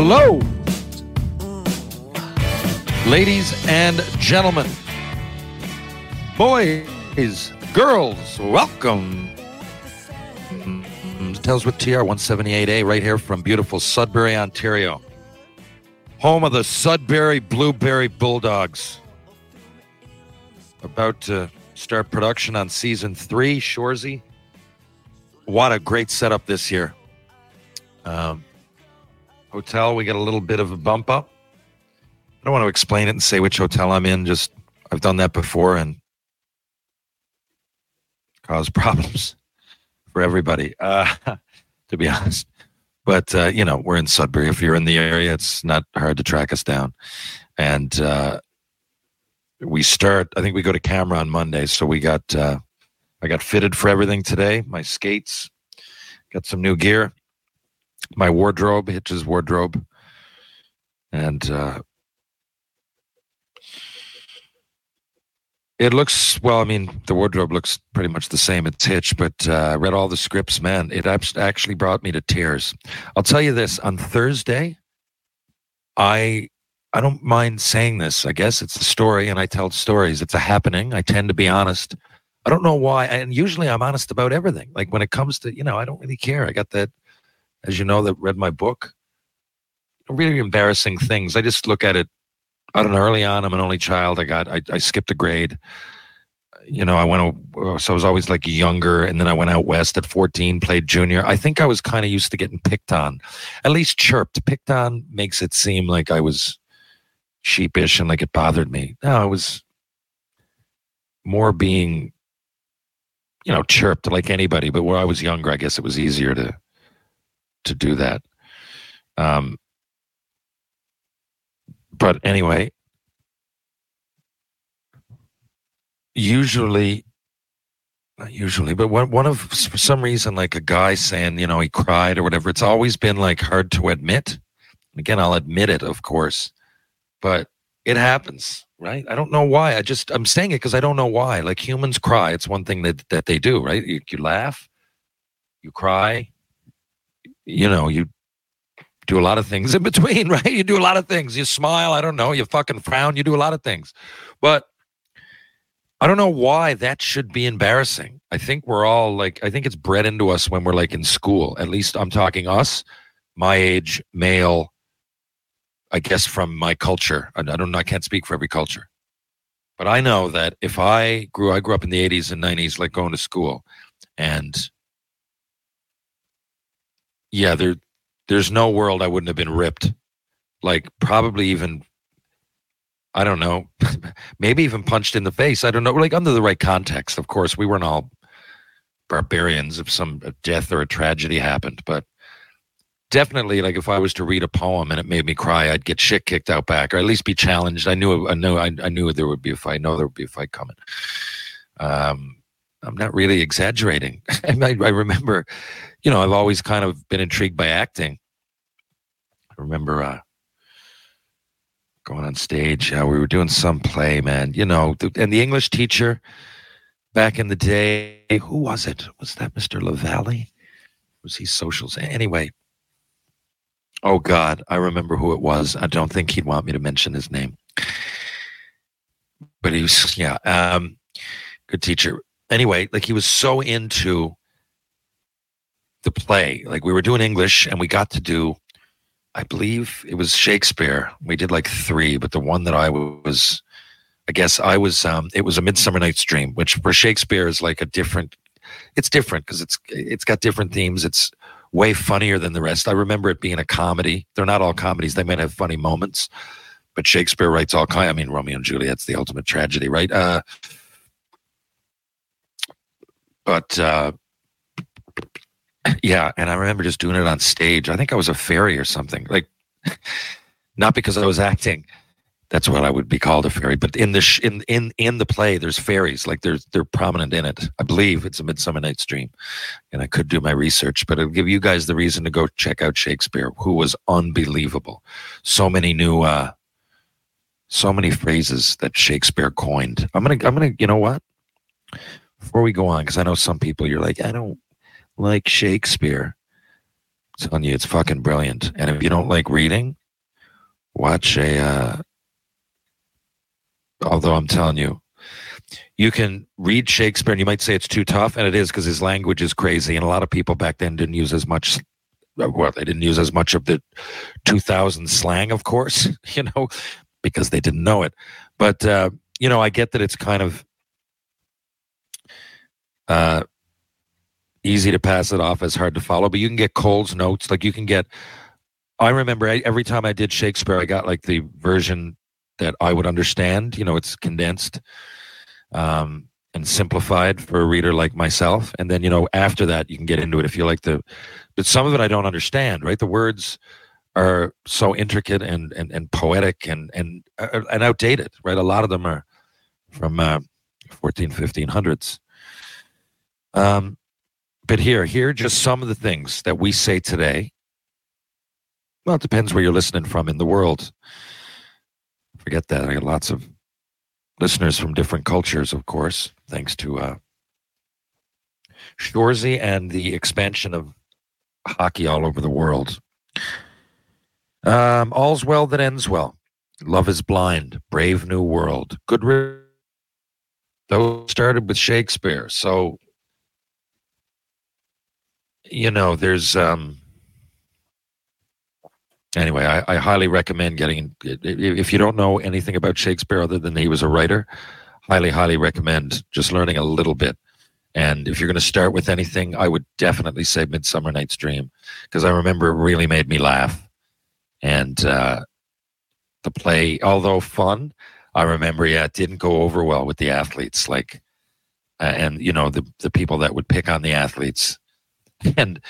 Hello, ladies and gentlemen, boys, girls, welcome. Tales with TR 178A, right here from beautiful Sudbury, Ontario, home of the Sudbury Blueberry Bulldogs. About to start production on season three, Shoresy. What a great setup this year. Um, hotel, we got a little bit of a bump up. I don't want to explain it and say which hotel I'm in. Just I've done that before and caused problems for everybody. Uh, to be honest, but uh, you know we're in Sudbury. If you're in the area, it's not hard to track us down. And uh, we start. I think we go to camera on Monday, so we got. Uh, I got fitted for everything today. My skates, got some new gear. My wardrobe, Hitch's wardrobe, and uh, It looks well. I mean, the wardrobe looks pretty much the same. It's Hitch, but uh, I read all the scripts. Man, it actually brought me to tears. I'll tell you this: on Thursday, I I don't mind saying this. I guess it's a story, and I tell stories. It's a happening. I tend to be honest. I don't know why, and usually I'm honest about everything. Like when it comes to you know, I don't really care. I got that, as you know, that read my book. Really embarrassing things. I just look at it I don't know. Early on, I'm an only child. I got I, I skipped a grade. You know, I went oh, so I was always like younger, and then I went out west at 14, played junior. I think I was kind of used to getting picked on, at least chirped. Picked on makes it seem like I was sheepish and like it bothered me. No, I was more being, you know, chirped like anybody. But where I was younger, I guess it was easier to to do that. Um, but anyway, usually, not usually, but one, one of, for some reason, like a guy saying, you know, he cried or whatever, it's always been like hard to admit. Again, I'll admit it, of course, but it happens, right? I don't know why. I just, I'm saying it because I don't know why. Like humans cry. It's one thing that, that they do, right? You, you laugh, you cry, you know, you do a lot of things in between, right? You do a lot of things. You smile, I don't know, you fucking frown, you do a lot of things. But I don't know why that should be embarrassing. I think we're all like, I think it's bred into us when we're like in school. At least I'm talking us, my age, male, I guess from my culture. I don't know, I can't speak for every culture. But I know that if I grew, I grew up in the 80s and 90s, like going to school. And yeah, there, there's no world I wouldn't have been ripped. Like probably even I don't know, maybe even punched in the face. I don't know, like under the right context. Of course, we weren't all barbarians if some death or a tragedy happened, but definitely like if I was to read a poem and it made me cry, I'd get shit kicked out back or at least be challenged. I knew I knew I, I knew there would be a fight. I know there would be a fight coming. Um I'm not really exaggerating. I, I remember, you know, I've always kind of been intrigued by acting. I remember uh, going on stage. Uh, we were doing some play, man. You know, th- and the English teacher back in the day, who was it? Was that Mr. Lavallee? Was he socials? Anyway, Oh God, I remember who it was. I don't think he'd want me to mention his name, but he was yeah, um, good teacher. Anyway, like he was so into the play. Like we were doing English, and we got to do, I believe it was Shakespeare. We did like three, but the one that I was, I guess I was. Um, it was a Midsummer Night's Dream, which for Shakespeare is like a different. It's different because it's it's got different themes. It's way funnier than the rest. I remember it being a comedy. They're not all comedies. They might have funny moments, but Shakespeare writes all kind. I mean, Romeo and Juliet's the ultimate tragedy, right? Uh, but uh, yeah, and I remember just doing it on stage. I think I was a fairy or something. Like, not because I was acting. That's what I would be called a fairy. But in the sh- in in in the play, there's fairies. Like there's they're prominent in it. I believe it's a Midsummer Night's Dream, and I could do my research, but it'll give you guys the reason to go check out Shakespeare, who was unbelievable. So many new, uh, so many phrases that Shakespeare coined. I'm gonna I'm gonna you know what? Before we go on, because I know some people you're like I don't like Shakespeare. I'm telling you, it's fucking brilliant. And if you don't like reading, watch a. Uh, although I'm telling you, you can read Shakespeare and you might say it's too tough, and it is because his language is crazy. And a lot of people back then didn't use as much. Well, they didn't use as much of the 2000 slang, of course, you know, because they didn't know it. But uh, you know, I get that it's kind of uh, easy to pass it off as hard to follow, but you can get Cole's notes. Like you can get. I remember I, every time I did Shakespeare, I got like the version that I would understand. You know, it's condensed um, and simplified for a reader like myself. And then, you know, after that, you can get into it if you like the. But some of it I don't understand. Right, the words are so intricate and and, and poetic and and uh, and outdated. Right, a lot of them are from uh, 14, 1500s. Um, but here, here are just some of the things that we say today. Well, it depends where you're listening from in the world. Forget that. I got lots of listeners from different cultures, of course, thanks to uh, Shoresy and the expansion of hockey all over the world. Um, all's well that ends well. Love is blind. Brave new world. Good. Those started with Shakespeare. So you know, there's um anyway, I, I highly recommend getting if you don't know anything about Shakespeare other than he was a writer, highly, highly recommend just learning a little bit. And if you're going to start with anything, I would definitely say Midsummer Night's Dream because I remember it really made me laugh. And uh, the play, although fun, I remember, yeah, it didn't go over well with the athletes. Like, uh, and you know, the the people that would pick on the athletes and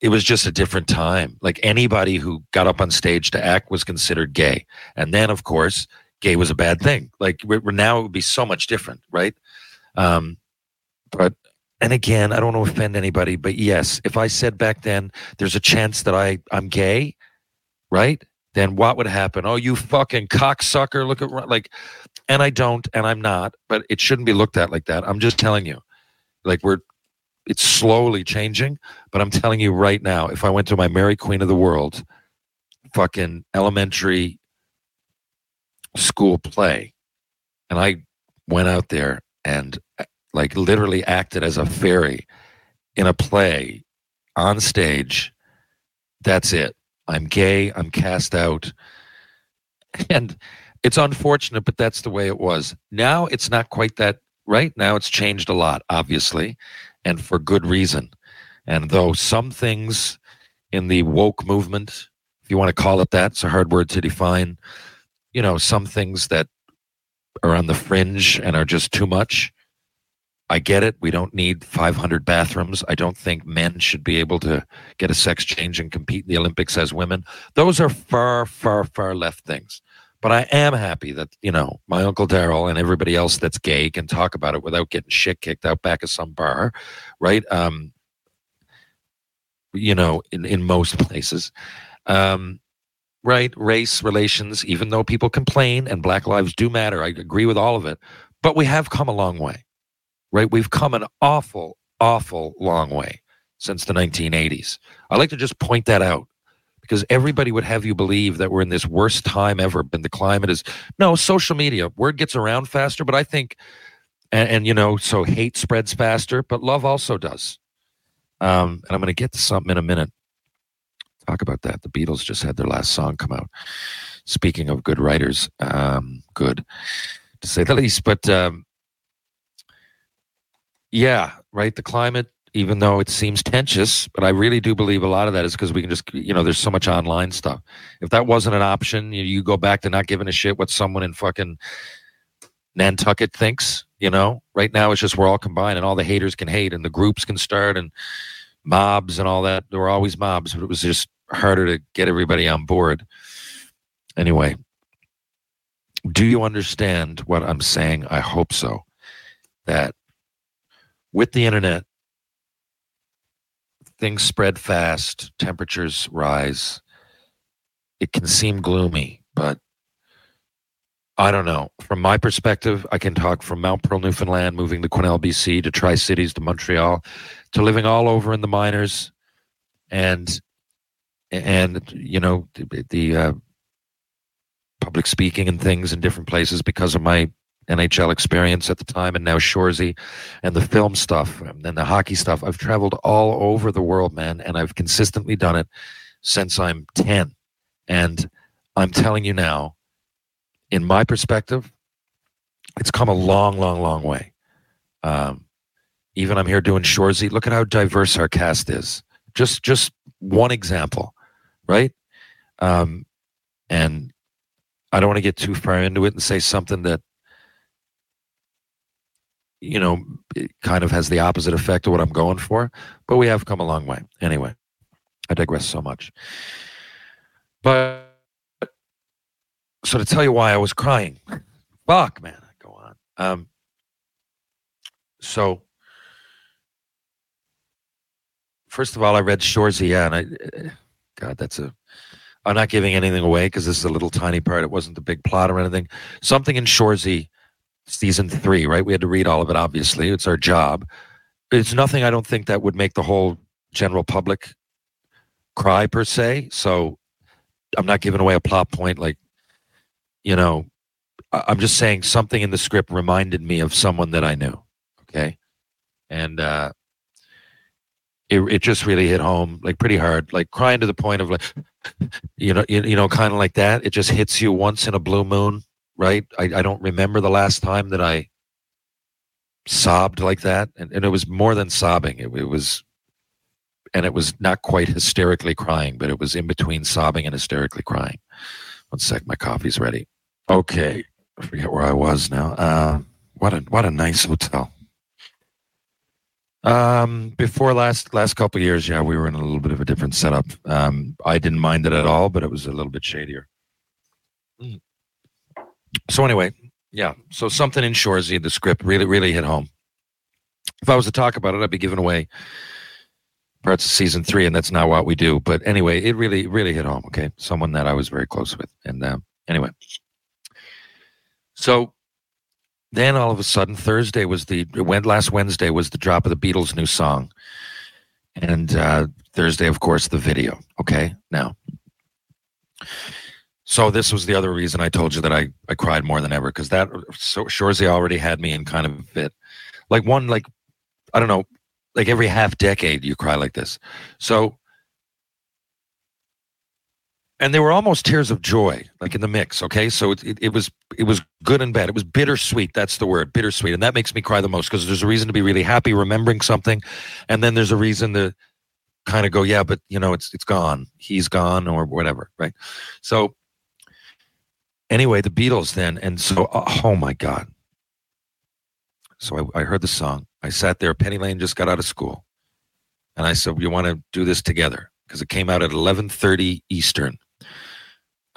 it was just a different time. Like anybody who got up on stage to act was considered gay. And then, of course, gay was a bad thing. Like we're, we're now it would be so much different, right? Um, but and again, I don't want to offend anybody, but yes, if I said back then there's a chance that I I'm gay, right? Then what would happen? Oh, you fucking cocksucker! Look at like, and I don't, and I'm not, but it shouldn't be looked at like that. I'm just telling you, like we're it's slowly changing, but I'm telling you right now, if I went to my Mary Queen of the World fucking elementary school play and I went out there and uh, like literally acted as a fairy in a play on stage, that's it. I'm gay, I'm cast out. And it's unfortunate, but that's the way it was. Now it's not quite that right. Now it's changed a lot, obviously and for good reason. And though some things in the woke movement, if you want to call it that, it's a hard word to define, you know, some things that are on the fringe and are just too much. I get it. We don't need 500 bathrooms. I don't think men should be able to get a sex change and compete in the Olympics as women. Those are far, far, far left things. But I am happy that, you know, my Uncle Daryl and everybody else that's gay can talk about it without getting shit kicked out back of some bar, right? Um, you know, in, in most places. Um, right? Race relations, even though people complain and Black lives do matter, I agree with all of it. But we have come a long way, right? We've come an awful, awful long way since the 1980s. I like to just point that out because everybody would have you believe that we're in this worst time ever. And the climate is no social media. Word gets around faster, but I think, and, and you know, so hate spreads faster, but love also does. Um, and I'm going to get to something in a minute. Talk about that. The Beatles just had their last song come out. Speaking of good writers, um, good to say the least. But um, yeah, right. The climate, even though it seems tensious, but I really do believe a lot of that is because we can just, you know, there's so much online stuff. If that wasn't an option, you, you go back to not giving a shit what someone in fucking Nantucket thinks. You know, right now it's just we're all combined, and all the haters can hate, and the groups can start, and mobs and all that. There were always mobs, but it was just harder to get everybody on board. Anyway, do you understand what I'm saying? I hope so. That with the internet, things spread fast, temperatures rise. It can seem gloomy, but I don't know. From my perspective, I can talk from Mount Pearl, Newfoundland, moving to Quesnel, BC, to Tri Cities, to Montreal, to living all over in the minors, and and you know the, the uh, public speaking and things in different places because of my NHL experience at the time, and now Shoresy, and the film stuff and the hockey stuff. I've traveled all over the world, man, and I've consistently done it since I'm ten. And I'm telling you now in my perspective, it's come a long, long, long way. Um, even I'm here doing Shoresy. Look at how diverse our cast is. Just, just one example, right? Um, and I don't want to get too far into it and say something that you know it kind of has the opposite effect of what I'm going for. But we have come a long way. Anyway, I digress so much. But so to tell you why I was crying, fuck, man, I go on. Um, so first of all, I read Shoresy, and I, God, that's a. I'm not giving anything away because this is a little tiny part. It wasn't the big plot or anything. Something in Shoresy, season three, right? We had to read all of it. Obviously, it's our job. It's nothing. I don't think that would make the whole general public cry per se. So I'm not giving away a plot point like you know, I'm just saying something in the script reminded me of someone that I knew. Okay. And uh, it, it just really hit home like pretty hard, like crying to the point of like, you know, you, you know, kind of like that. It just hits you once in a blue moon, right? I, I don't remember the last time that I sobbed like that. And, and it was more than sobbing. It, it was, and it was not quite hysterically crying, but it was in between sobbing and hysterically crying. One sec, my coffee's ready. Okay, I forget where I was now. Uh, what a what a nice hotel. Um, before last last couple years, yeah, we were in a little bit of a different setup. Um, I didn't mind it at all, but it was a little bit shadier. Mm. So anyway, yeah. So something in Shoresy, the script really really hit home. If I was to talk about it, I'd be giving away parts of season three, and that's not what we do. But anyway, it really really hit home. Okay, someone that I was very close with, and uh, anyway, so then all of a sudden Thursday was the went last Wednesday was the drop of the Beatles' new song, and uh, Thursday, of course, the video. Okay, now. So this was the other reason I told you that I, I cried more than ever because that so Shoresy already had me in kind of a fit, like one like I don't know, like every half decade you cry like this. So and they were almost tears of joy like in the mix okay? So it, it, it, was it was good and bad. It was bittersweet that's the word bittersweet and that makes me cry the most because there's a reason to be really happy remembering something and then there's a reason to kind of go yeah but you know it's it's gone. He's gone or whatever right? So anyway the beatles then and so oh my god so I, I heard the song i sat there penny lane just got out of school and i said you want to do this together because it came out at 11.30 eastern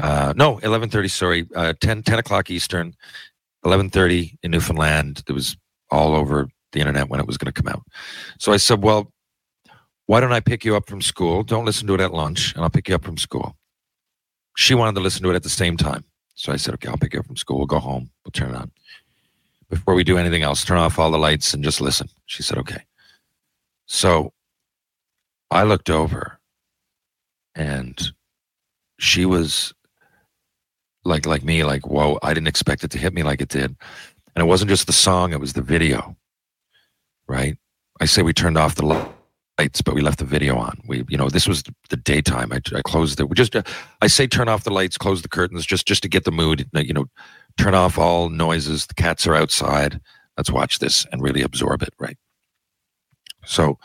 uh, no, 11:30. Sorry, uh, 10 10 o'clock Eastern, 11:30 in Newfoundland. It was all over the internet when it was going to come out. So I said, "Well, why don't I pick you up from school? Don't listen to it at lunch, and I'll pick you up from school." She wanted to listen to it at the same time, so I said, "Okay, I'll pick you up from school. We'll go home. We'll turn it on." Before we do anything else, turn off all the lights and just listen. She said, "Okay." So I looked over, and she was like like me, like whoa! I didn't expect it to hit me like it did, and it wasn't just the song; it was the video. Right? I say we turned off the lights, but we left the video on. We, you know, this was the daytime. I, I closed it. We just, I say turn off the lights, close the curtains, just just to get the mood. You know, turn off all noises. The cats are outside. Let's watch this and really absorb it. Right? So,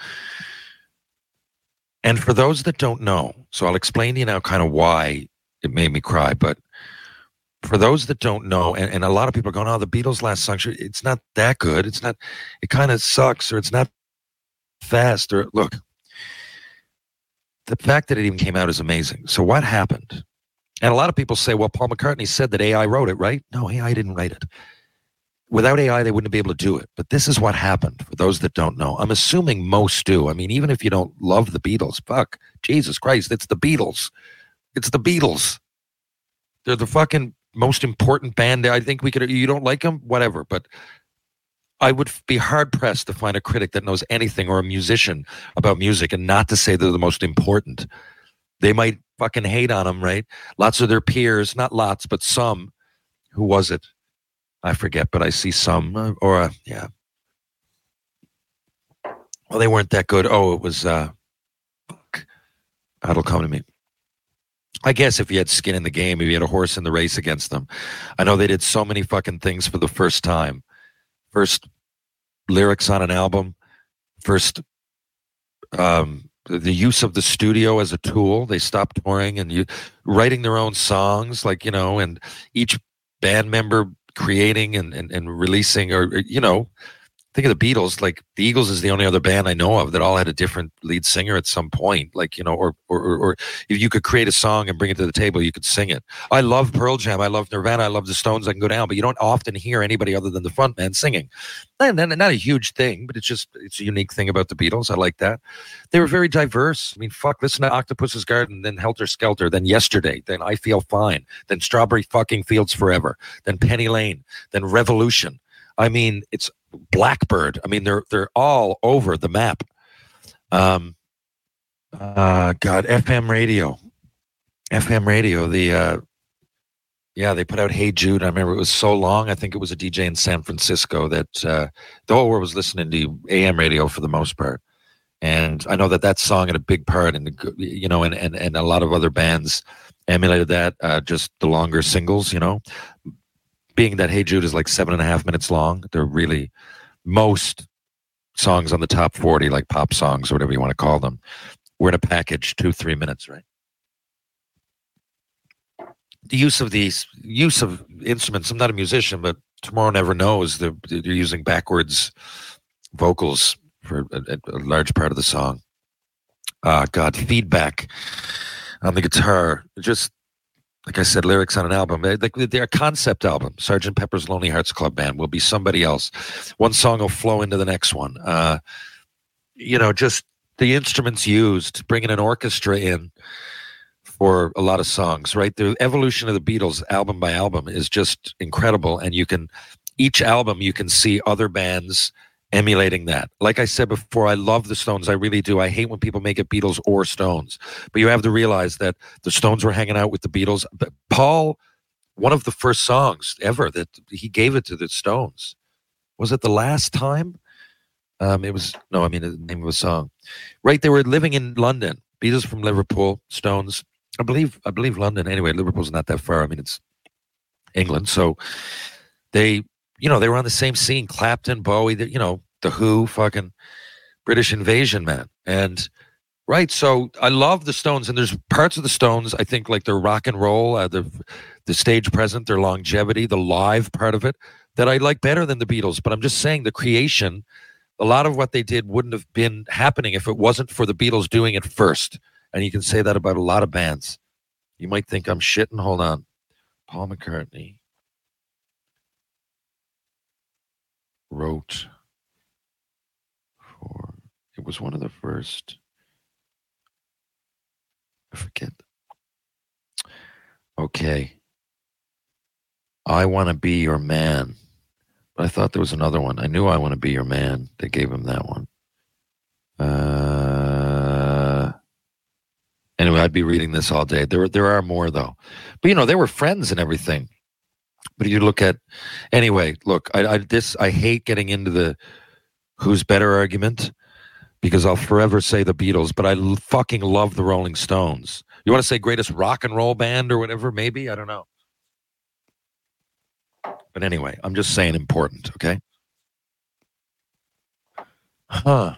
and for those that don't know, so I'll explain to you now kind of why it made me cry. But for those that don't know, and, and a lot of people are going, oh, the Beatles' last song, it's not that good. It's not, it kind of sucks or it's not fast or look. The fact that it even came out is amazing. So what happened? And a lot of people say, well, Paul McCartney said that AI wrote it, right? No, AI didn't write it without AI, they wouldn't be able to do it. But this is what happened for those that don't know. I'm assuming most do. I mean, even if you don't love the Beatles, fuck, Jesus Christ, it's the Beatles. It's the Beatles. They're the fucking most important band. I think we could, you don't like them, whatever. But I would be hard pressed to find a critic that knows anything or a musician about music and not to say they're the most important. They might fucking hate on them, right? Lots of their peers, not lots, but some. Who was it? I forget, but I see some, uh, or uh, yeah. Well, they weren't that good. Oh, it was. uh. That'll come to me. I guess if you had skin in the game, if you had a horse in the race against them, I know they did so many fucking things for the first time. First lyrics on an album, first um, the use of the studio as a tool. They stopped touring and you writing their own songs, like you know, and each band member creating and, and, and releasing or, or, you know think of the beatles like the eagles is the only other band i know of that all had a different lead singer at some point like you know or, or or if you could create a song and bring it to the table you could sing it. I love pearl jam i love nirvana i love the stones i can go down but you don't often hear anybody other than the front man singing. And then not a huge thing but it's just it's a unique thing about the beatles i like that. They were very diverse. I mean fuck listen to octopus's garden then helter skelter then yesterday then i feel fine then strawberry fucking fields forever then penny lane then revolution. I mean, it's Blackbird. I mean, they're they're all over the map. Um, uh, God, FM radio, FM radio. The uh, yeah, they put out "Hey Jude." I remember it was so long. I think it was a DJ in San Francisco that uh, the whole world was listening to AM radio for the most part. And I know that that song had a big part, and you know, and and and a lot of other bands emulated that. Uh, just the longer singles, you know being that Hey Jude is like seven and a half minutes long, they're really most songs on the top 40, like pop songs or whatever you want to call them, were in a package, two, three minutes, right? The use of these use of instruments. I'm not a musician, but Tomorrow Never Knows. They're, they're using backwards vocals for a, a large part of the song. Uh, God, feedback on the guitar. Just like I said, lyrics on an album. They, they're a concept album. Sergeant Pepper's Lonely Hearts Club Band will be somebody else. One song will flow into the next one. Uh, you know, just the instruments used, bringing an orchestra in for a lot of songs, right? The evolution of the Beatles, album by album, is just incredible. And you can, each album, you can see other bands emulating that. Like I said before, I love the Stones. I really do. I hate when people make it Beatles or Stones. But you have to realize that the Stones were hanging out with the Beatles. But Paul, one of the first songs ever that he gave it to the Stones. Was it the last time? Um, it was no, I mean the name of a song. Right, they were living in London. Beatles from Liverpool, Stones. I believe I believe London. Anyway, Liverpool's not that far. I mean it's England. So they you know, they were on the same scene. Clapton, Bowie, the, you know, the Who, fucking British Invasion, man. And right, so I love the Stones, and there's parts of the Stones I think like their rock and roll, uh, the the stage present, their longevity, the live part of it that I like better than the Beatles. But I'm just saying the creation, a lot of what they did wouldn't have been happening if it wasn't for the Beatles doing it first. And you can say that about a lot of bands. You might think I'm shitting. Hold on. Paul McCartney. Wrote for it was one of the first I forget. Okay. I want to be your man. But I thought there was another one. I knew I want to be your man. They gave him that one. Uh Anyway, I'd be reading this all day. There, there are more though, but you know, they were friends and everything. But you look at, anyway. Look, I, I this I hate getting into the who's better argument because I'll forever say the Beatles, but I l- fucking love the Rolling Stones. You want to say greatest rock and roll band or whatever? Maybe I don't know. But anyway, I'm just saying important. Okay. Huh.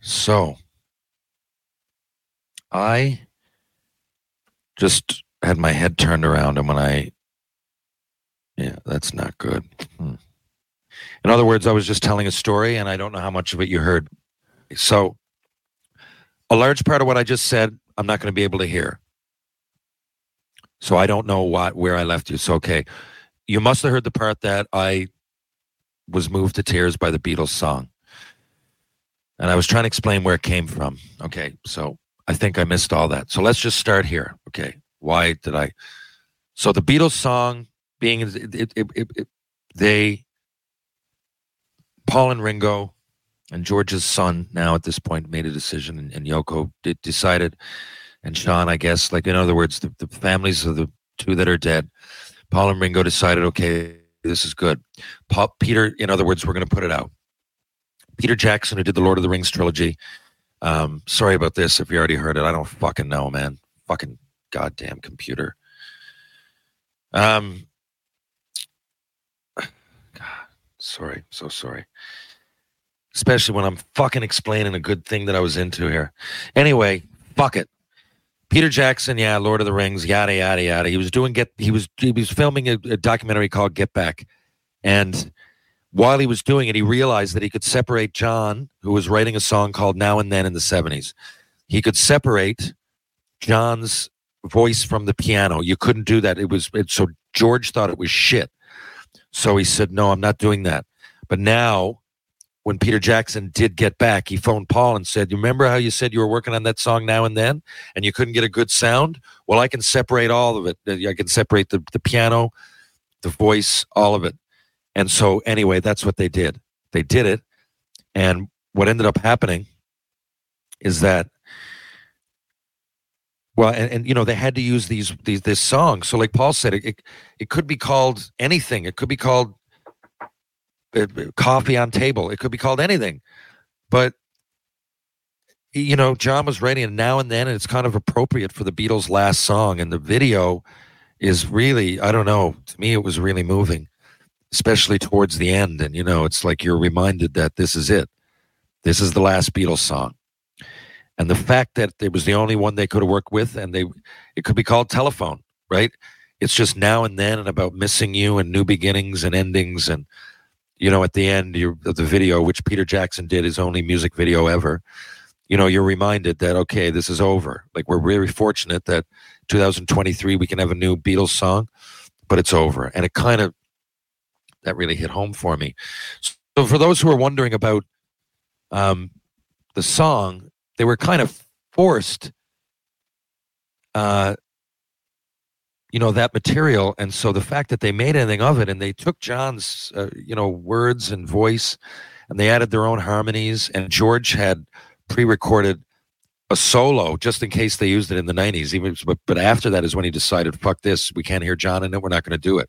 So I just had my head turned around, and when I, yeah, that's not good. Hmm. In other words, I was just telling a story, and I don't know how much of it you heard. So, a large part of what I just said, I'm not going to be able to hear. So I don't know what where I left you. So okay, you must have heard the part that I was moved to tears by the Beatles song. And I was trying to explain where it came from. Okay, so I think I missed all that. So let's just start here. Okay, why did I? So the Beatles song being it, it, it, they Paul and Ringo and George's son now at this point made a decision, and, and Yoko decided, and Sean, I guess, like in other words, the, the families of the two that are dead, Paul and Ringo decided, okay, this is good. Paul, Peter, in other words, we're going to put it out. Peter Jackson, who did the Lord of the Rings trilogy. Um, sorry about this if you already heard it. I don't fucking know, man. Fucking goddamn computer. Um, God, sorry, so sorry. Especially when I'm fucking explaining a good thing that I was into here. Anyway, fuck it. Peter Jackson, yeah, Lord of the Rings, yada yada yada. He was doing get. He was he was filming a, a documentary called Get Back, and while he was doing it, he realized that he could separate John, who was writing a song called Now and Then in the 70s. He could separate John's voice from the piano. You couldn't do that. It was it, so George thought it was shit. So he said, "No, I'm not doing that." But now when Peter Jackson did get back, he phoned Paul and said, "You remember how you said you were working on that song now and then and you couldn't get a good sound? Well, I can separate all of it. Uh, I can separate the the piano, the voice, all of it." And so, anyway, that's what they did. They did it. And what ended up happening is that, well, and, and you know, they had to use these, these, this song. So, like Paul said, it, it, it could be called anything. It could be called uh, coffee on table. It could be called anything. But, you know, John was writing and now and then, and it's kind of appropriate for the Beatles' last song. And the video is really, I don't know, to me, it was really moving especially towards the end. And, you know, it's like you're reminded that this is it. This is the last Beatles song. And the fact that it was the only one they could have worked with, and they, it could be called telephone, right? It's just now and then and about missing you and new beginnings and endings. And, you know, at the end of the video, which Peter Jackson did his only music video ever, you know, you're reminded that, okay, this is over. Like, we're very fortunate that 2023 we can have a new Beatles song, but it's over. And it kind of, that really hit home for me. So for those who are wondering about um, the song, they were kind of forced, uh, you know, that material, and so the fact that they made anything of it, and they took John's, uh, you know, words and voice, and they added their own harmonies, and George had pre-recorded a solo just in case they used it in the 90s even but, but after that is when he decided fuck this we can't hear john in it we're not going to do it.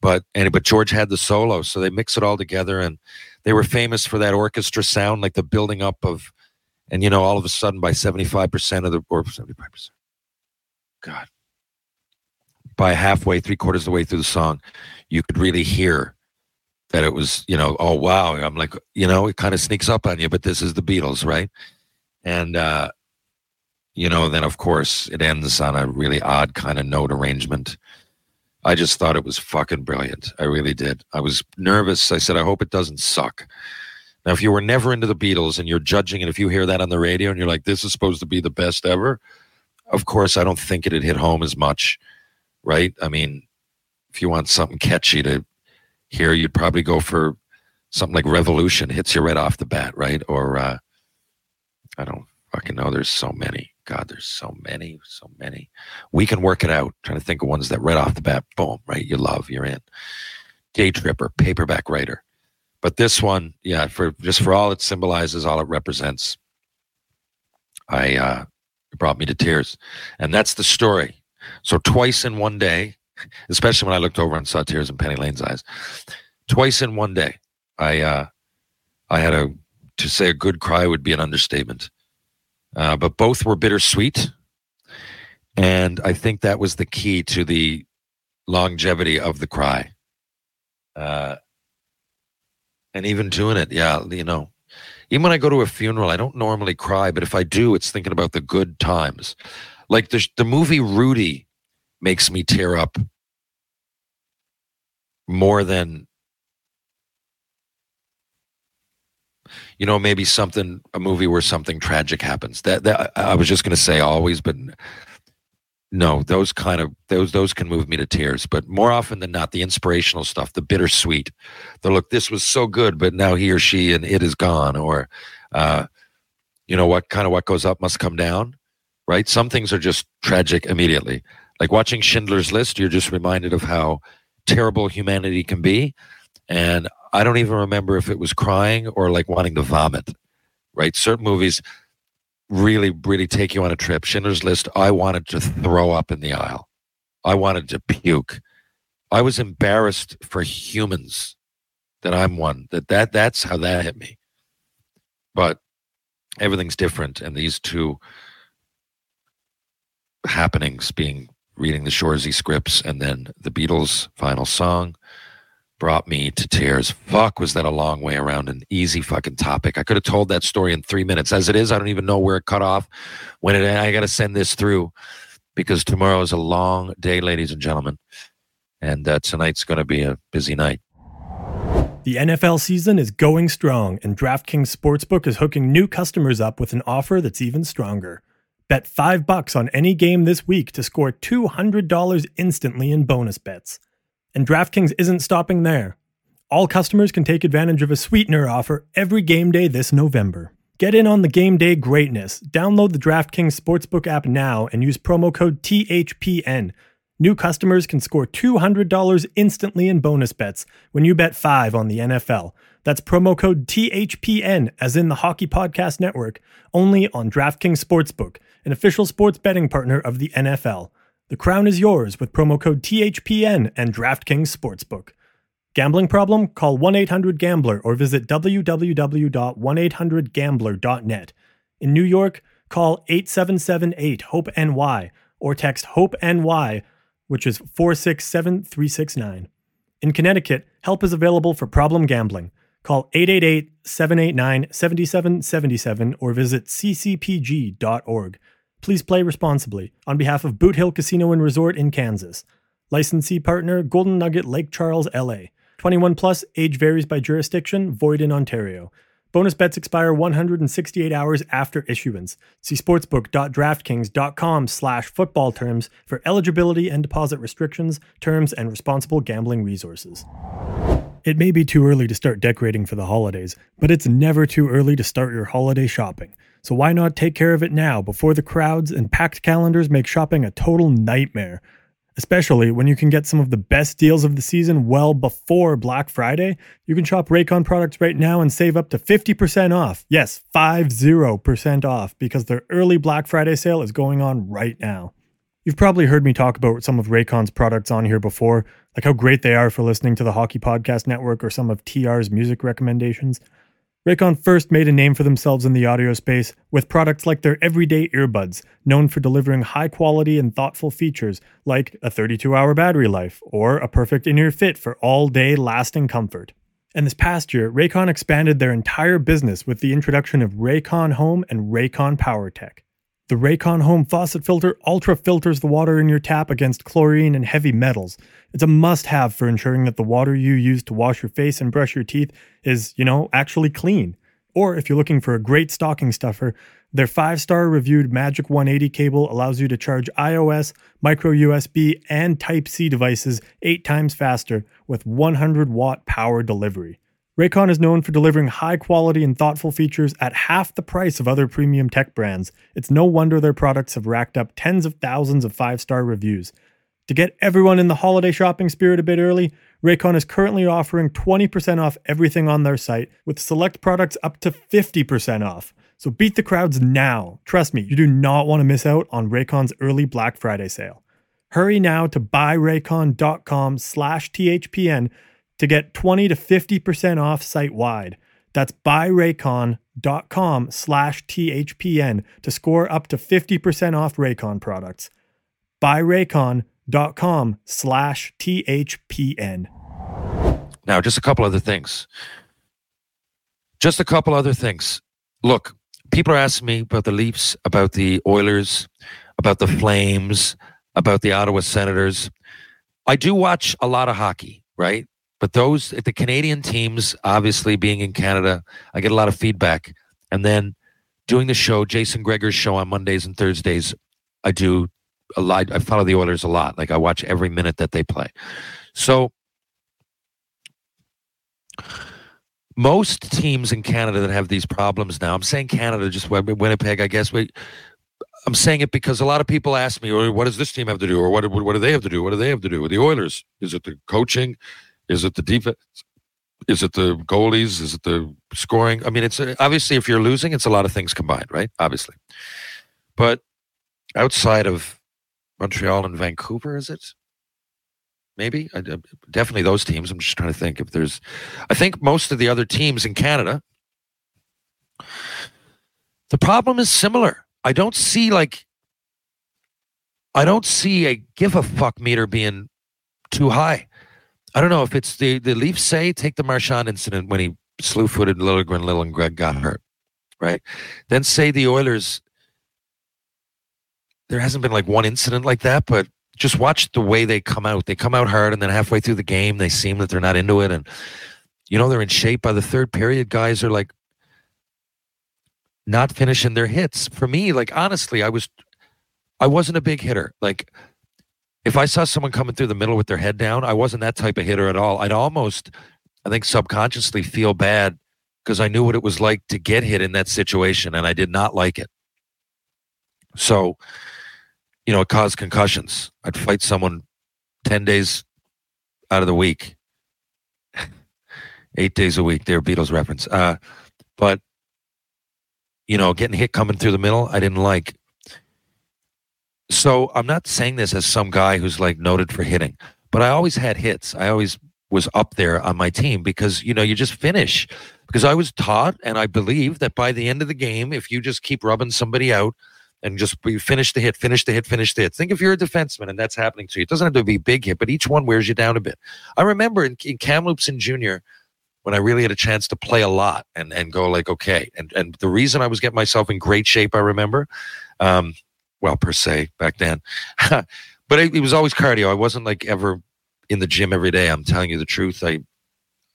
But and but George had the solo, so they mix it all together, and they were famous for that orchestra sound, like the building up of, and you know, all of a sudden by seventy five percent of the or seventy five percent, God, by halfway, three quarters of the way through the song, you could really hear that it was, you know, oh wow, I'm like, you know, it kind of sneaks up on you, but this is the Beatles, right? And uh, you know, then of course it ends on a really odd kind of note arrangement I just thought it was fucking brilliant. I really did. I was nervous. I said, I hope it doesn't suck. Now, if you were never into the Beatles and you're judging it, if you hear that on the radio and you're like, this is supposed to be the best ever, of course, I don't think it'd hit home as much, right? I mean, if you want something catchy to hear, you'd probably go for something like Revolution, hits you right off the bat, right? Or, uh, I don't fucking know. There's so many. God, there's so many, so many. We can work it out. trying to think of ones that right off the bat, boom, right? You love, you're in. Day tripper, paperback writer. But this one, yeah, for just for all it symbolizes, all it represents, I uh It brought me to tears. And that's the story. So twice in one day, especially when I looked over and saw tears in Penny Lane's eyes, twice in one day, I uh, I had a to say a good cry would be an understatement. Uh, but both were bittersweet, and I think that was the key to the longevity of the cry. Uh, and even doing it, yeah, you know, even when I go to a funeral, I don't normally cry, but if I do, it's thinking about the good times. Like the the movie Rudy makes me tear up more than you know maybe something a movie where something tragic happens that that i was just going to say always but no those kind of those those can move me to tears but more often than not the inspirational stuff the bittersweet the look this was so good but now he or she and it is gone or uh you know what kind of what goes up must come down right? Some things are just tragic immediately. Like watching schindler's list you're just reminded of how terrible humanity can be and i don't even remember if it was crying or like wanting to vomit right? Certain movies really, really take you on a trip. Schindler's List, I wanted to throw up in the aisle. I wanted to puke. I was embarrassed for humans that I'm one. That that that's how that hit me. But everything's different, and these two happenings being reading the Shoresy scripts and then the Beatles' final song brought me to tears. Fuck, was that a long way around an easy fucking topic? I could have told that story in three minutes. As it is, I don't even know where it cut off. When it, I got to send this through because tomorrow is a long day, ladies and gentlemen, and uh, tonight's going to be a busy night. The NFL season is going strong, and DraftKings Sportsbook is hooking new customers up with an offer that's even stronger. Bet five bucks on any game this week to score $200 instantly in bonus bets. And DraftKings isn't stopping there. All customers can take advantage of a sweetener offer every game day this November. Get in on the game day greatness. Download the DraftKings Sportsbook app now and use promo code THPN. New customers can score $200 instantly in bonus bets when you bet 5 on the NFL. That's promo code THPN as in the Hockey Podcast Network, only on DraftKings Sportsbook, an official sports betting partner of the NFL. The crown is yours with promo code THPN and DraftKings Sportsbook. Gambling problem? Call 1 800 Gambler or visit www.1800Gambler.net. In New York, call 8778 HOPE NY or text HOPE NY, which is 467 369. In Connecticut, help is available for problem gambling. Call 888 789 7777 or visit ccpg.org. Please play responsibly on behalf of Boot Hill Casino and Resort in Kansas. Licensee partner Golden Nugget Lake Charles, LA. 21 plus, age varies by jurisdiction, void in Ontario. Bonus bets expire 168 hours after issuance. See sportsbook.draftkings.com slash football terms for eligibility and deposit restrictions, terms, and responsible gambling resources. It may be too early to start decorating for the holidays, but it's never too early to start your holiday shopping. So why not take care of it now before the crowds and packed calendars make shopping a total nightmare? Especially when you can get some of the best deals of the season well before Black Friday. You can shop Raycon products right now and save up to 50% off. Yes, 50% off because their early Black Friday sale is going on right now. You've probably heard me talk about some of Raycon's products on here before, like how great they are for listening to the Hockey Podcast Network or some of TR's music recommendations. Raycon first made a name for themselves in the audio space with products like their everyday earbuds, known for delivering high quality and thoughtful features like a 32 hour battery life or a perfect in ear fit for all day lasting comfort. And this past year, Raycon expanded their entire business with the introduction of Raycon Home and Raycon PowerTech. The Raycon Home faucet filter ultra filters the water in your tap against chlorine and heavy metals. It's a must have for ensuring that the water you use to wash your face and brush your teeth is, you know, actually clean. Or if you're looking for a great stocking stuffer, their five star reviewed Magic 180 cable allows you to charge iOS, micro USB, and Type C devices eight times faster with 100 watt power delivery. Raycon is known for delivering high quality and thoughtful features at half the price of other premium tech brands. It's no wonder their products have racked up tens of thousands of five star reviews. To get everyone in the holiday shopping spirit a bit early, Raycon is currently offering 20% off everything on their site, with select products up to 50% off. So beat the crowds now. Trust me, you do not want to miss out on Raycon's early Black Friday sale. Hurry now to buyraycon.com slash THPN to get 20 to 50% off site wide. That's buyraycon.com slash THPN to score up to 50% off Raycon products. Buyraycon.com slash THPN. Now, just a couple other things. Just a couple other things. Look, people are asking me about the Leafs, about the Oilers, about the Flames, about the Ottawa Senators. I do watch a lot of hockey, right? But those, at the Canadian teams, obviously being in Canada, I get a lot of feedback. And then doing the show, Jason Gregor's show on Mondays and Thursdays, I do a lot. I follow the Oilers a lot. Like I watch every minute that they play. So most teams in Canada that have these problems now, I'm saying Canada, just Winnipeg, I guess. We, I'm saying it because a lot of people ask me, or what does this team have to do? Or what, what do they have to do? What do they have to do with the Oilers? Is it the coaching? Is it the defense? Is it the goalies? Is it the scoring? I mean, it's obviously if you're losing, it's a lot of things combined, right? Obviously. But outside of Montreal and Vancouver, is it? maybe? I, definitely those teams. I'm just trying to think if there's i think most of the other teams in canada. The problem is similar. I don't see like i don't see a give a fuck meter being too high. I don't know if it's the the leafs say take the marchand incident when he slew-footed liljegren little and greg got hurt right? Then say the oilers there hasn't been like one incident like that but just watch the way they come out. They come out hard, and then halfway through the game, they seem that they're not into it, and you know they're in shape. By the third period, guys are like not finishing their hits. For me, like honestly, I was, I wasn't a big hitter. Like if I saw someone coming through the middle with their head down, I wasn't that type of hitter at all. I'd almost, I think, subconsciously feel bad because I knew what it was like to get hit in that situation, and I did not like it. So you know, it caused concussions. I'd fight someone 10 days out of the week, eight days a week. They're Beatles reference. Uh, but, you know, getting hit coming through the middle, I didn't like. So I'm not saying this as some guy who's like noted for hitting, but I always had hits. I always was up there on my team because, you know, you just finish. Because I was taught and I believe that by the end of the game, if you just keep rubbing somebody out, and just finish the hit, finish the hit, finish the hit. Think if you're a defenseman and that's happening to you. It doesn't have to be a big hit, but each one wears you down a bit. I remember in, in Kamloops and Junior when I really had a chance to play a lot and and go like okay. And and the reason I was getting myself in great shape, I remember, um, well per se back then, but it, it was always cardio. I wasn't like ever in the gym every day. I'm telling you the truth. I,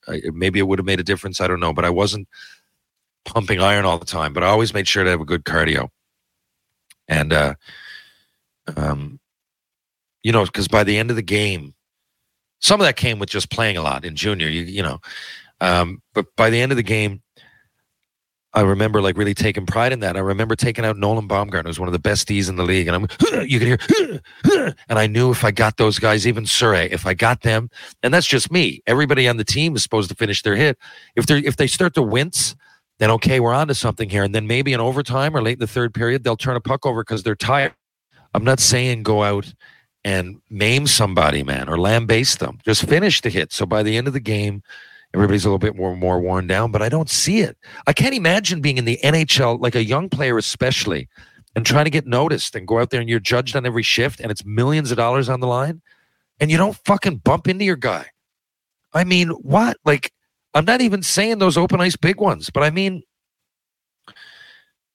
I maybe it would have made a difference. I don't know, but I wasn't pumping iron all the time. But I always made sure to have a good cardio and uh, um, you know, because by the end of the game, some of that came with just playing a lot in junior. You you know, um, but by the end of the game, I remember like really taking pride in that. I remember taking out Nolan Baumgartner, who's one of the best D's in the league, and I'm you can hear, and I knew if I got those guys, even Surrey, if I got them, and that's just me. Everybody on the team is supposed to finish their hit. If they if they start to wince, then okay, we're on to something here. And then maybe in overtime or late in the third period, they'll turn a puck over because they're tired. I'm not saying go out and maim somebody, man, or lambaste them. Just finish the hit. So by the end of the game, everybody's a little bit more more worn down. But I don't see it. I can't imagine being in the NHL, like a young player especially, and trying to get noticed and go out there and you're judged on every shift and it's millions of dollars on the line, and you don't fucking bump into your guy. I mean, what? Like I'm not even saying those open ice big ones, but I mean,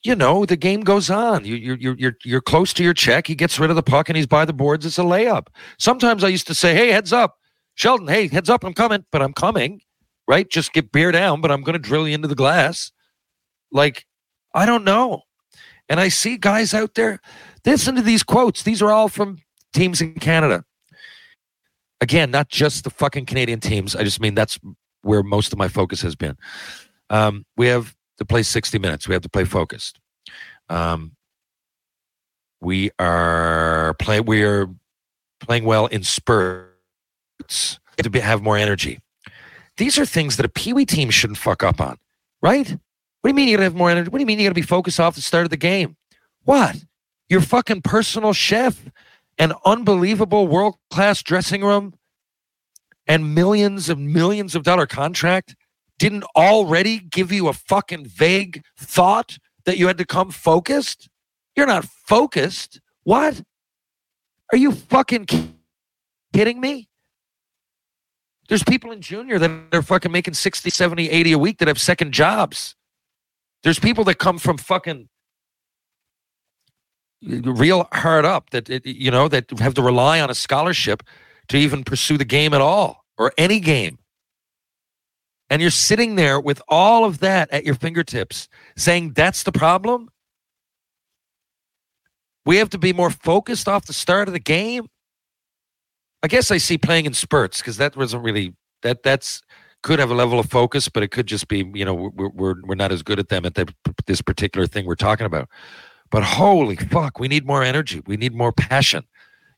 you know, the game goes on. You, you're you're you're you're close to your check. He gets rid of the puck and he's by the boards. It's a layup. Sometimes I used to say, "Hey, heads up, Sheldon. Hey, heads up, I'm coming." But I'm coming, right? Just get beer down, but I'm going to drill you into the glass. Like, I don't know. And I see guys out there. Listen to these quotes. These are all from teams in Canada. Again, not just the fucking Canadian teams. I just mean that's where most of my focus has been. Um, we have to play 60 minutes. We have to play focused. Um, we are play. We are playing well in spurts to be, have more energy. These are things that a Pee Wee team shouldn't fuck up on, right? What do you mean you gotta have more energy? What do you mean you gotta be focused off the start of the game? What? Your fucking personal chef, an unbelievable world class dressing room, and millions and millions of dollar contract didn't already give you a fucking vague thought that you had to come focused? You're not focused. What? Are you fucking kidding me? There's people in junior that are fucking making 60, 70, 80 a week that have second jobs. There's people that come from fucking real hard up that you know that have to rely on a scholarship to even pursue the game at all or any game. And you're sitting there with all of that at your fingertips saying that's the problem. We have to be more focused off the start of the game. I guess I see playing in spurts because that wasn't really that that's could have a level of focus, but it could just be you know we're we're, we're not as good at them at the, this particular thing we're talking about. But holy fuck, we need more energy. We need more passion.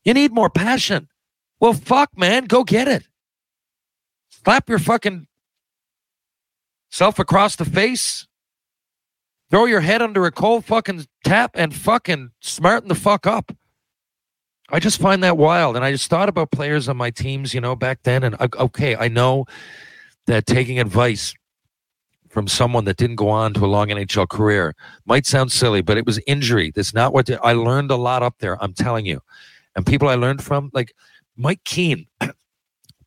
You need more passion. Well, fuck, man, go get it. Slap your fucking self across the face. Throw your head under a cold fucking tap and fucking smarten the fuck up. I just find that wild. And I just thought about players on my teams, you know, back then. And uh, okay, I know that taking advice from someone that didn't go on to a long NHL career might sound silly, but it was injury. That's not what I learned a lot up there. I'm telling you. And people I learned from, like Mike Keane,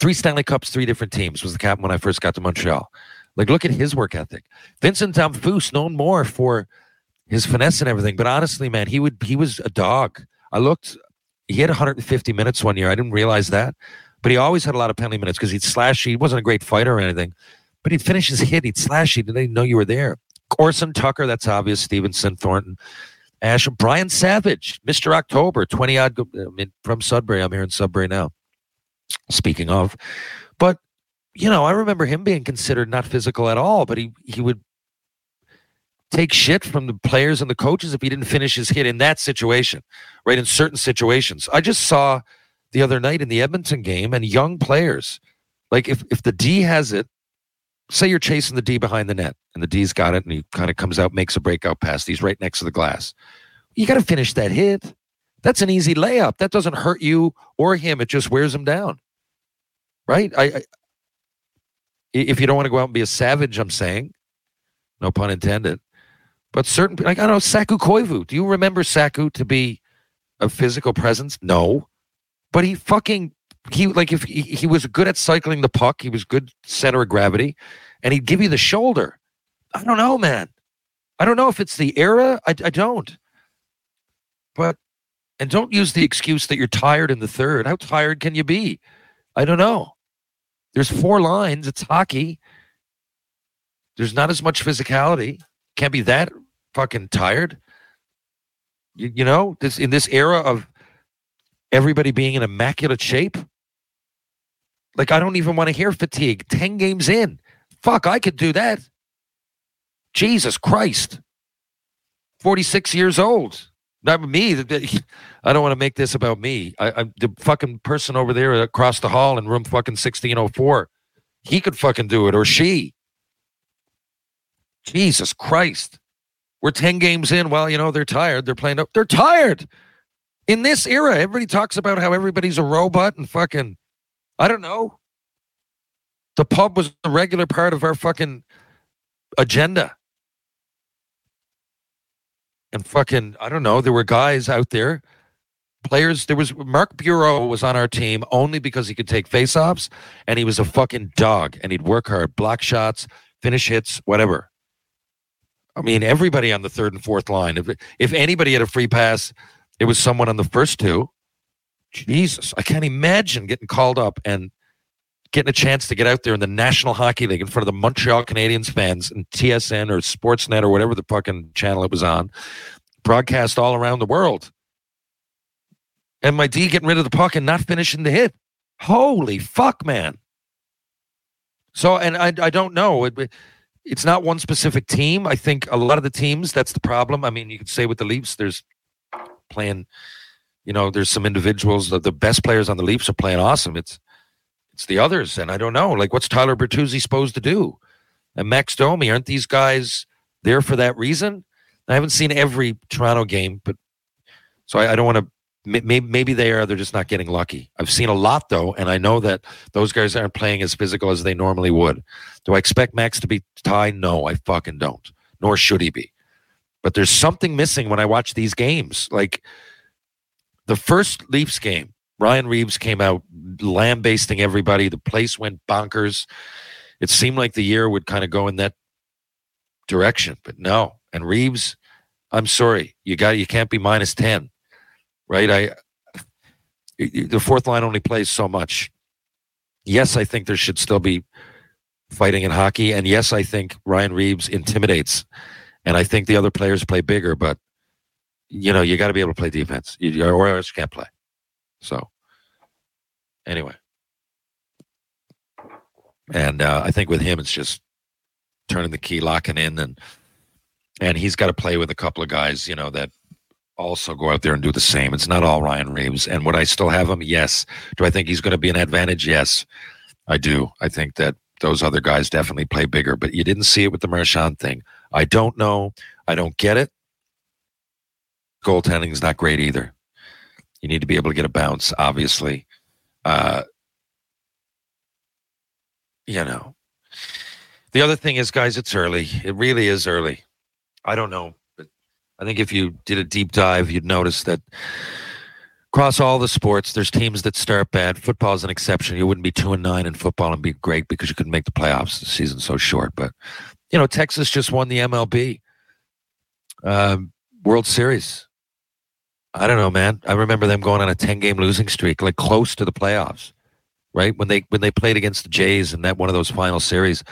three Stanley Cups, three different teams, was the captain when I first got to Montreal. Like, look at his work ethic. Vincent Damphousse, known more for his finesse and everything, but honestly, man, he would he was a dog. I looked. He had 150 minutes one year. I didn't realize that, but he always had a lot of penalty minutes because he'd slash. He wasn't a great fighter or anything, but he'd finish his hit. He'd slash you. They know you were there. Corson Tucker, that's obvious. Stevenson, Thornton, Ash, Brian Savage, Mister October, 20 odd from Sudbury. I'm here in Sudbury now. Speaking of, but you know, I remember him being considered not physical at all, but he he would take shit from the players and the coaches if he didn't finish his hit in that situation, right? In certain situations. I just saw the other night in the Edmonton game and young players, like if if the D has it, say you're chasing the D behind the net and the D's got it and he kind of comes out, makes a breakout pass, he's right next to the glass. You got to finish that hit. That's an easy layup. That doesn't hurt you or him. It just wears him down. Right? I, I if you don't want to go out and be a savage, I'm saying, no pun intended. But certain, like I don't know, Saku Koivu. Do you remember Saku to be a physical presence? No, but he fucking he like if he, he was good at cycling the puck, he was good center of gravity, and he'd give you the shoulder. I don't know, man. I don't know if it's the era. I, I don't. But and don't use the excuse that you're tired in the third. How tired can you be? I don't know. There's four lines. It's hockey. There's not as much physicality. Can't be that fucking tired. You, you know, this in this era of everybody being in immaculate shape. Like I don't even want to hear fatigue. Ten games in, fuck, I could do that. Jesus Christ, forty six years old. Not me. I don't want to make this about me. I, I'm the fucking person over there across the hall in room fucking 1604. He could fucking do it or she. Jesus Christ. We're 10 games in. Well, you know, they're tired. They're playing up. They're tired. In this era, everybody talks about how everybody's a robot and fucking, I don't know. The pub was a regular part of our fucking agenda and fucking I don't know. There were guys out there, players. There was Marc Bureau was on our team only because he could take faceoffs and he was a fucking dog and he'd work hard, block shots, finish hits, whatever. I mean, everybody on the third and fourth line. If if anybody had a free pass, it was someone on the first two. Jesus, I can't imagine getting called up and getting a chance to get out there in the National Hockey League in front of the Montreal Canadiens fans and TSN or Sportsnet or whatever the fucking channel it was on, broadcast all around the world. And my D getting rid of the puck and not finishing the hit. Holy fuck, man. So, and I, I don't know. It, it's not one specific team. I think a lot of the teams, that's the problem. I mean, you could say with the Leafs, there's playing, you know, there's some individuals, the, the best players on the Leafs are playing awesome. It's, it's the others, and I don't know. Like, what's Tyler Bertuzzi supposed to do? And Max Domi, aren't these guys there for that reason. I haven't seen every Toronto game, but so I, I don't want to. Maybe, maybe they are. They're just not getting lucky. I've seen a lot though, and I know that those guys aren't playing as physical as they normally would. Do I expect Max to be tied? No, I fucking don't. Nor should he be. But there's something missing when I watch these games. Like the first Leafs game, Ryan Reaves came out lambasting everybody. The place went bonkers. It seemed like the year would kind of go in that direction, but no. And Reaves, I'm sorry, you got you can't be minus ten, right? I the fourth line only plays so much. Yes, I think there should still be fighting in hockey, and yes, I think Ryan Reaves intimidates, and I think the other players play bigger, but you know you got to be able to play defense, you, or else you can't play. So, anyway, and uh, I think with him, it's just turning the key, locking in, and and he's got to play with a couple of guys, you know, that also go out there and do the same. It's not all Ryan Reaves. And would I still have him? Yes. Do I think he's going to be an advantage? Yes, I do. I think that those other guys definitely play bigger, but you didn't see it with the Marchand thing. I don't know. I don't get it. Goaltending is not great either. You need to be able to get a bounce, obviously. Uh, you know, the other thing is, guys, it's early. It really is early. I don't know, but I think if you did a deep dive, you'd notice that across all the sports, there's teams that start bad. Football is an exception. You wouldn't be two and nine in football and be great because you couldn't make the playoffs. The season's so short. But you know, Texas just won the MLB um, World Series. I don't know, man. I remember them going on a ten game losing streak, like close to the playoffs. Right when they when they played against the Jays in that one of those final series,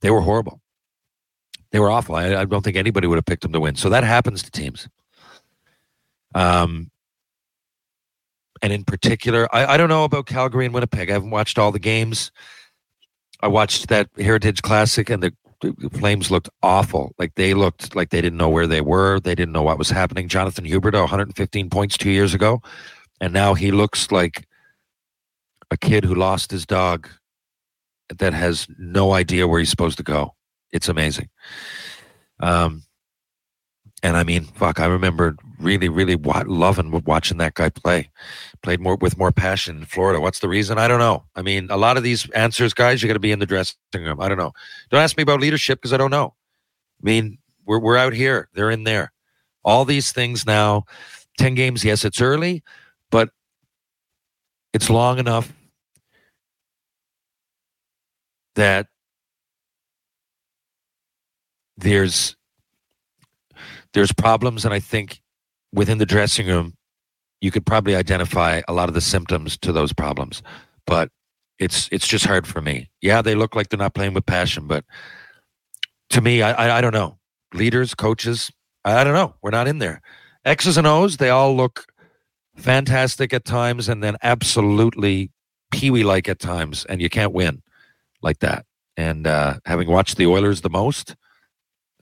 they were horrible. They were awful. I, I don't think anybody would have picked them to win. So that happens to teams. Um, and in particular, I, I don't know about Calgary and Winnipeg. I haven't watched all the games. I watched that Heritage Classic, and the, the Flames looked awful. Like they looked like they didn't know where they were. They didn't know what was happening. Jonathan Huberdeau, 115 points two years ago, and now he looks like a kid who lost his dog that has no idea where he's supposed to go. It's amazing. Um, and I mean, fuck, I remember really, really wa- loving watching that guy play. Played more with more passion in Florida. What's the reason? I don't know. I mean, a lot of these answers, guys, you got to be in the dressing room. I don't know. Don't ask me about leadership because I don't know. I mean, we're we're out here. They're in there. All these things now. Ten games. Yes, it's early, but it's long enough that there's there's problems and i think within the dressing room you could probably identify a lot of the symptoms to those problems but it's it's just hard for me. Yeah they look like they're not playing with passion but to me i i, I don't know. Leaders coaches I, I don't know. We're not in there. X's and o's they all look fantastic at times and then absolutely peewee like at times and you can't win like that. And uh having watched the oilers the most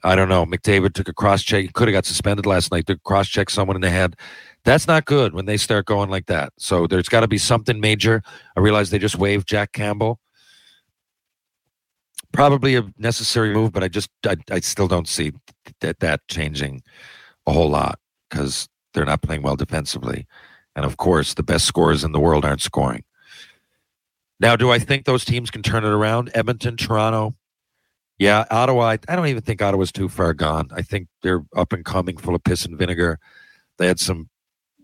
I don't know. McDavid took a cross check. He could have got suspended last night. Took cross check someone in the head. That's not good when they start going like that. So there's got to be something major. I realize they just waived Jack Campbell. Probably a necessary move, but I just I, I still don't see that that changing a whole lot because they're not playing well defensively, and of course the best scorers in the world aren't scoring. Now, do I think those teams can turn it around? Edmonton, Toronto, yeah, Ottawa. I don't even think Ottawa's too far gone. I think they're up and coming, full of piss and vinegar. They had some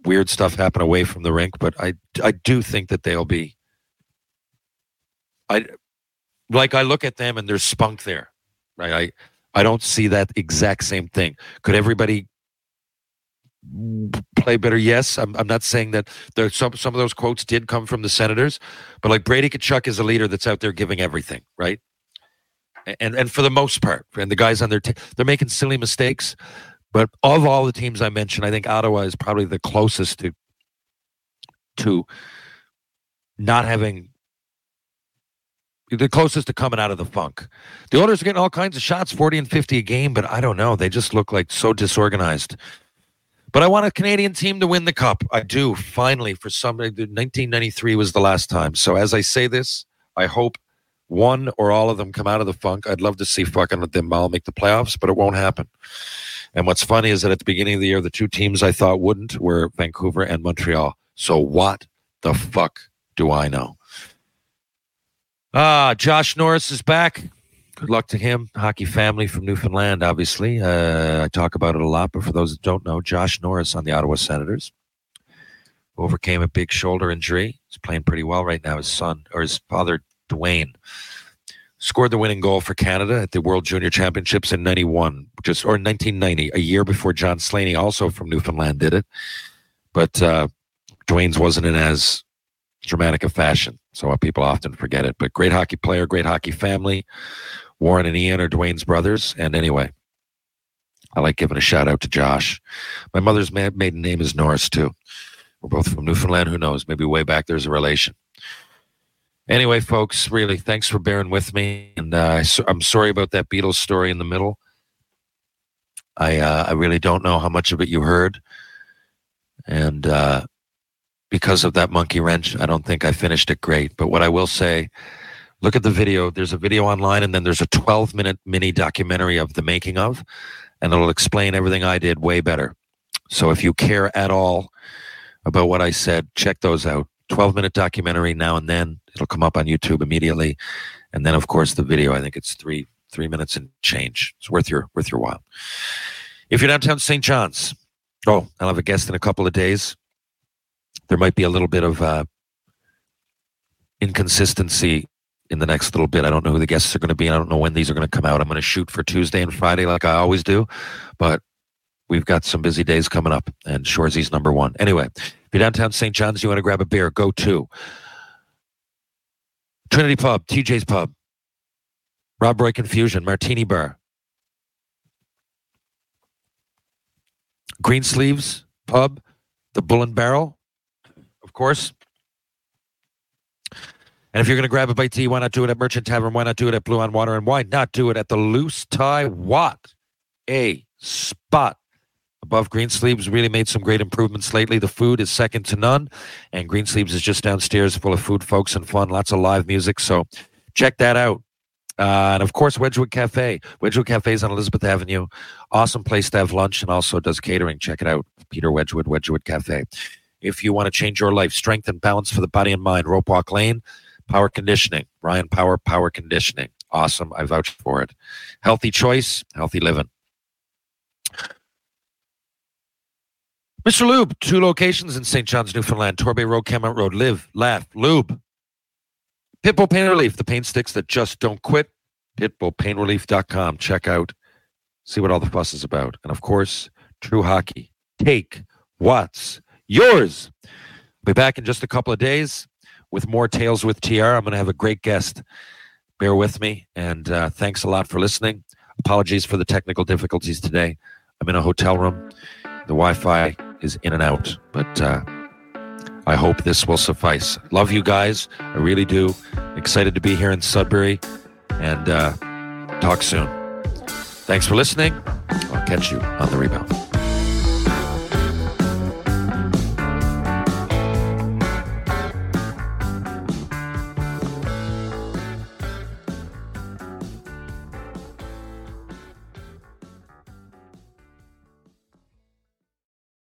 weird stuff happen away from the rink, but I I do think that they'll be. I like I look at them and there's spunk there, right? I I don't see that exact same thing. Could everybody play better? Yes, I'm. I'm not saying that there. Some some of those quotes did come from the Senators, but like Brady Tkachuk is a leader that's out there giving everything, right? And and for the most part, and the guys on their team, they're making silly mistakes. But of all the teams I mentioned, I think Ottawa is probably the closest to to not having the closest to coming out of the funk. The Oilers are getting all kinds of shots, 40 and 50 a game, but I don't know. They just look like so disorganized. But I want a Canadian team to win the cup. I do, finally, for somebody. 1993 was the last time. So as I say this, I hope one or all of them come out of the funk. I'd love to see fucking them all make the playoffs, but it won't happen. And what's funny is that at the beginning of the year, the two teams I thought wouldn't were Vancouver and Montreal. So what the fuck do I know? Ah, Josh Norris is back. Good luck to him. Hockey family from Newfoundland, obviously. Uh, I talk about it a lot, but for those that don't know, Josh Norris on the Ottawa Senators overcame a big shoulder injury. He's playing pretty well right now. His son or his father, Dwayne, scored the winning goal for Canada at the World Junior Championships in 91, just or 1990, a year before John Slaney, also from Newfoundland, did it. But uh, Dwayne's wasn't in as dramatic a fashion, so people often forget it. But great hockey player, great hockey family. Warren and Ian are Dwayne's brothers. And anyway, I like giving a shout out to Josh. My mother's maiden name is Norris, too. We're both from Newfoundland. Who knows? Maybe way back there's a relation. Anyway, folks, really, thanks for bearing with me. And uh, I'm sorry about that Beatles story in the middle. I uh, I really don't know how much of it you heard, and uh, because of that monkey wrench, I don't think I finished it great. But what I will say, look at the video. There's a video online, and then there's a 12 minute mini documentary of the making of, and it'll explain everything I did way better. So if you care at all about what I said, check those out. 12 minute documentary now and then. It'll come up on YouTube immediately. And then of course the video, I think it's three three minutes and change. It's worth your worth your while. If you're downtown St. John's, oh, I'll have a guest in a couple of days. There might be a little bit of uh, inconsistency in the next little bit. I don't know who the guests are going to be. And I don't know when these are going to come out. I'm going to shoot for Tuesday and Friday like I always do, but we've got some busy days coming up, and Shoresy's number one. Anyway, if you're downtown St. John's, you want to grab a beer, go to Trinity Pub, TJ's Pub, Rob Roy Confusion, Martini Bar, Greensleeves Pub, the Bull and Barrel, of course. And if you're going to grab a bite to eat, why not do it at Merchant Tavern? Why not do it at Blue on Water? And why not do it at the Loose Tie What? A spot above Greensleeves really made some great improvements lately. The food is second to none, and Greensleeves is just downstairs, full of food, folks, and fun. Lots of live music. So check that out. Uh, and of course, Wedgwood Cafe. Wedgwood Cafe is on Elizabeth Avenue. Awesome place to have lunch and also does catering. Check it out. Peter Wedgwood, Wedgwood Cafe. If you want to change your life, strength and balance for the body and mind, Rope Walk Lane, Power Conditioning, Ryan Power, Power Conditioning. Awesome. I vouch for it. Healthy choice, healthy living. Mr. Lube, two locations in St. John's, Newfoundland, Torbay Road, Kenmount Road. Live, laugh, lube. Pitbull Pain Relief, the pain sticks that just don't quit. PitbullPainRelief.com. Check out, see what all the fuss is about. And of course, True Hockey. Take what's yours. Be back in just a couple of days with more Tales with TR. I'm going to have a great guest. Bear with me. And uh, thanks a lot for listening. Apologies for the technical difficulties today. I'm in a hotel room. The Wi Fi is in and out. But uh, I hope this will suffice. Love you guys. I really do. Excited to be here in Sudbury and uh, talk soon. Thanks for listening. I'll catch you on the rebound.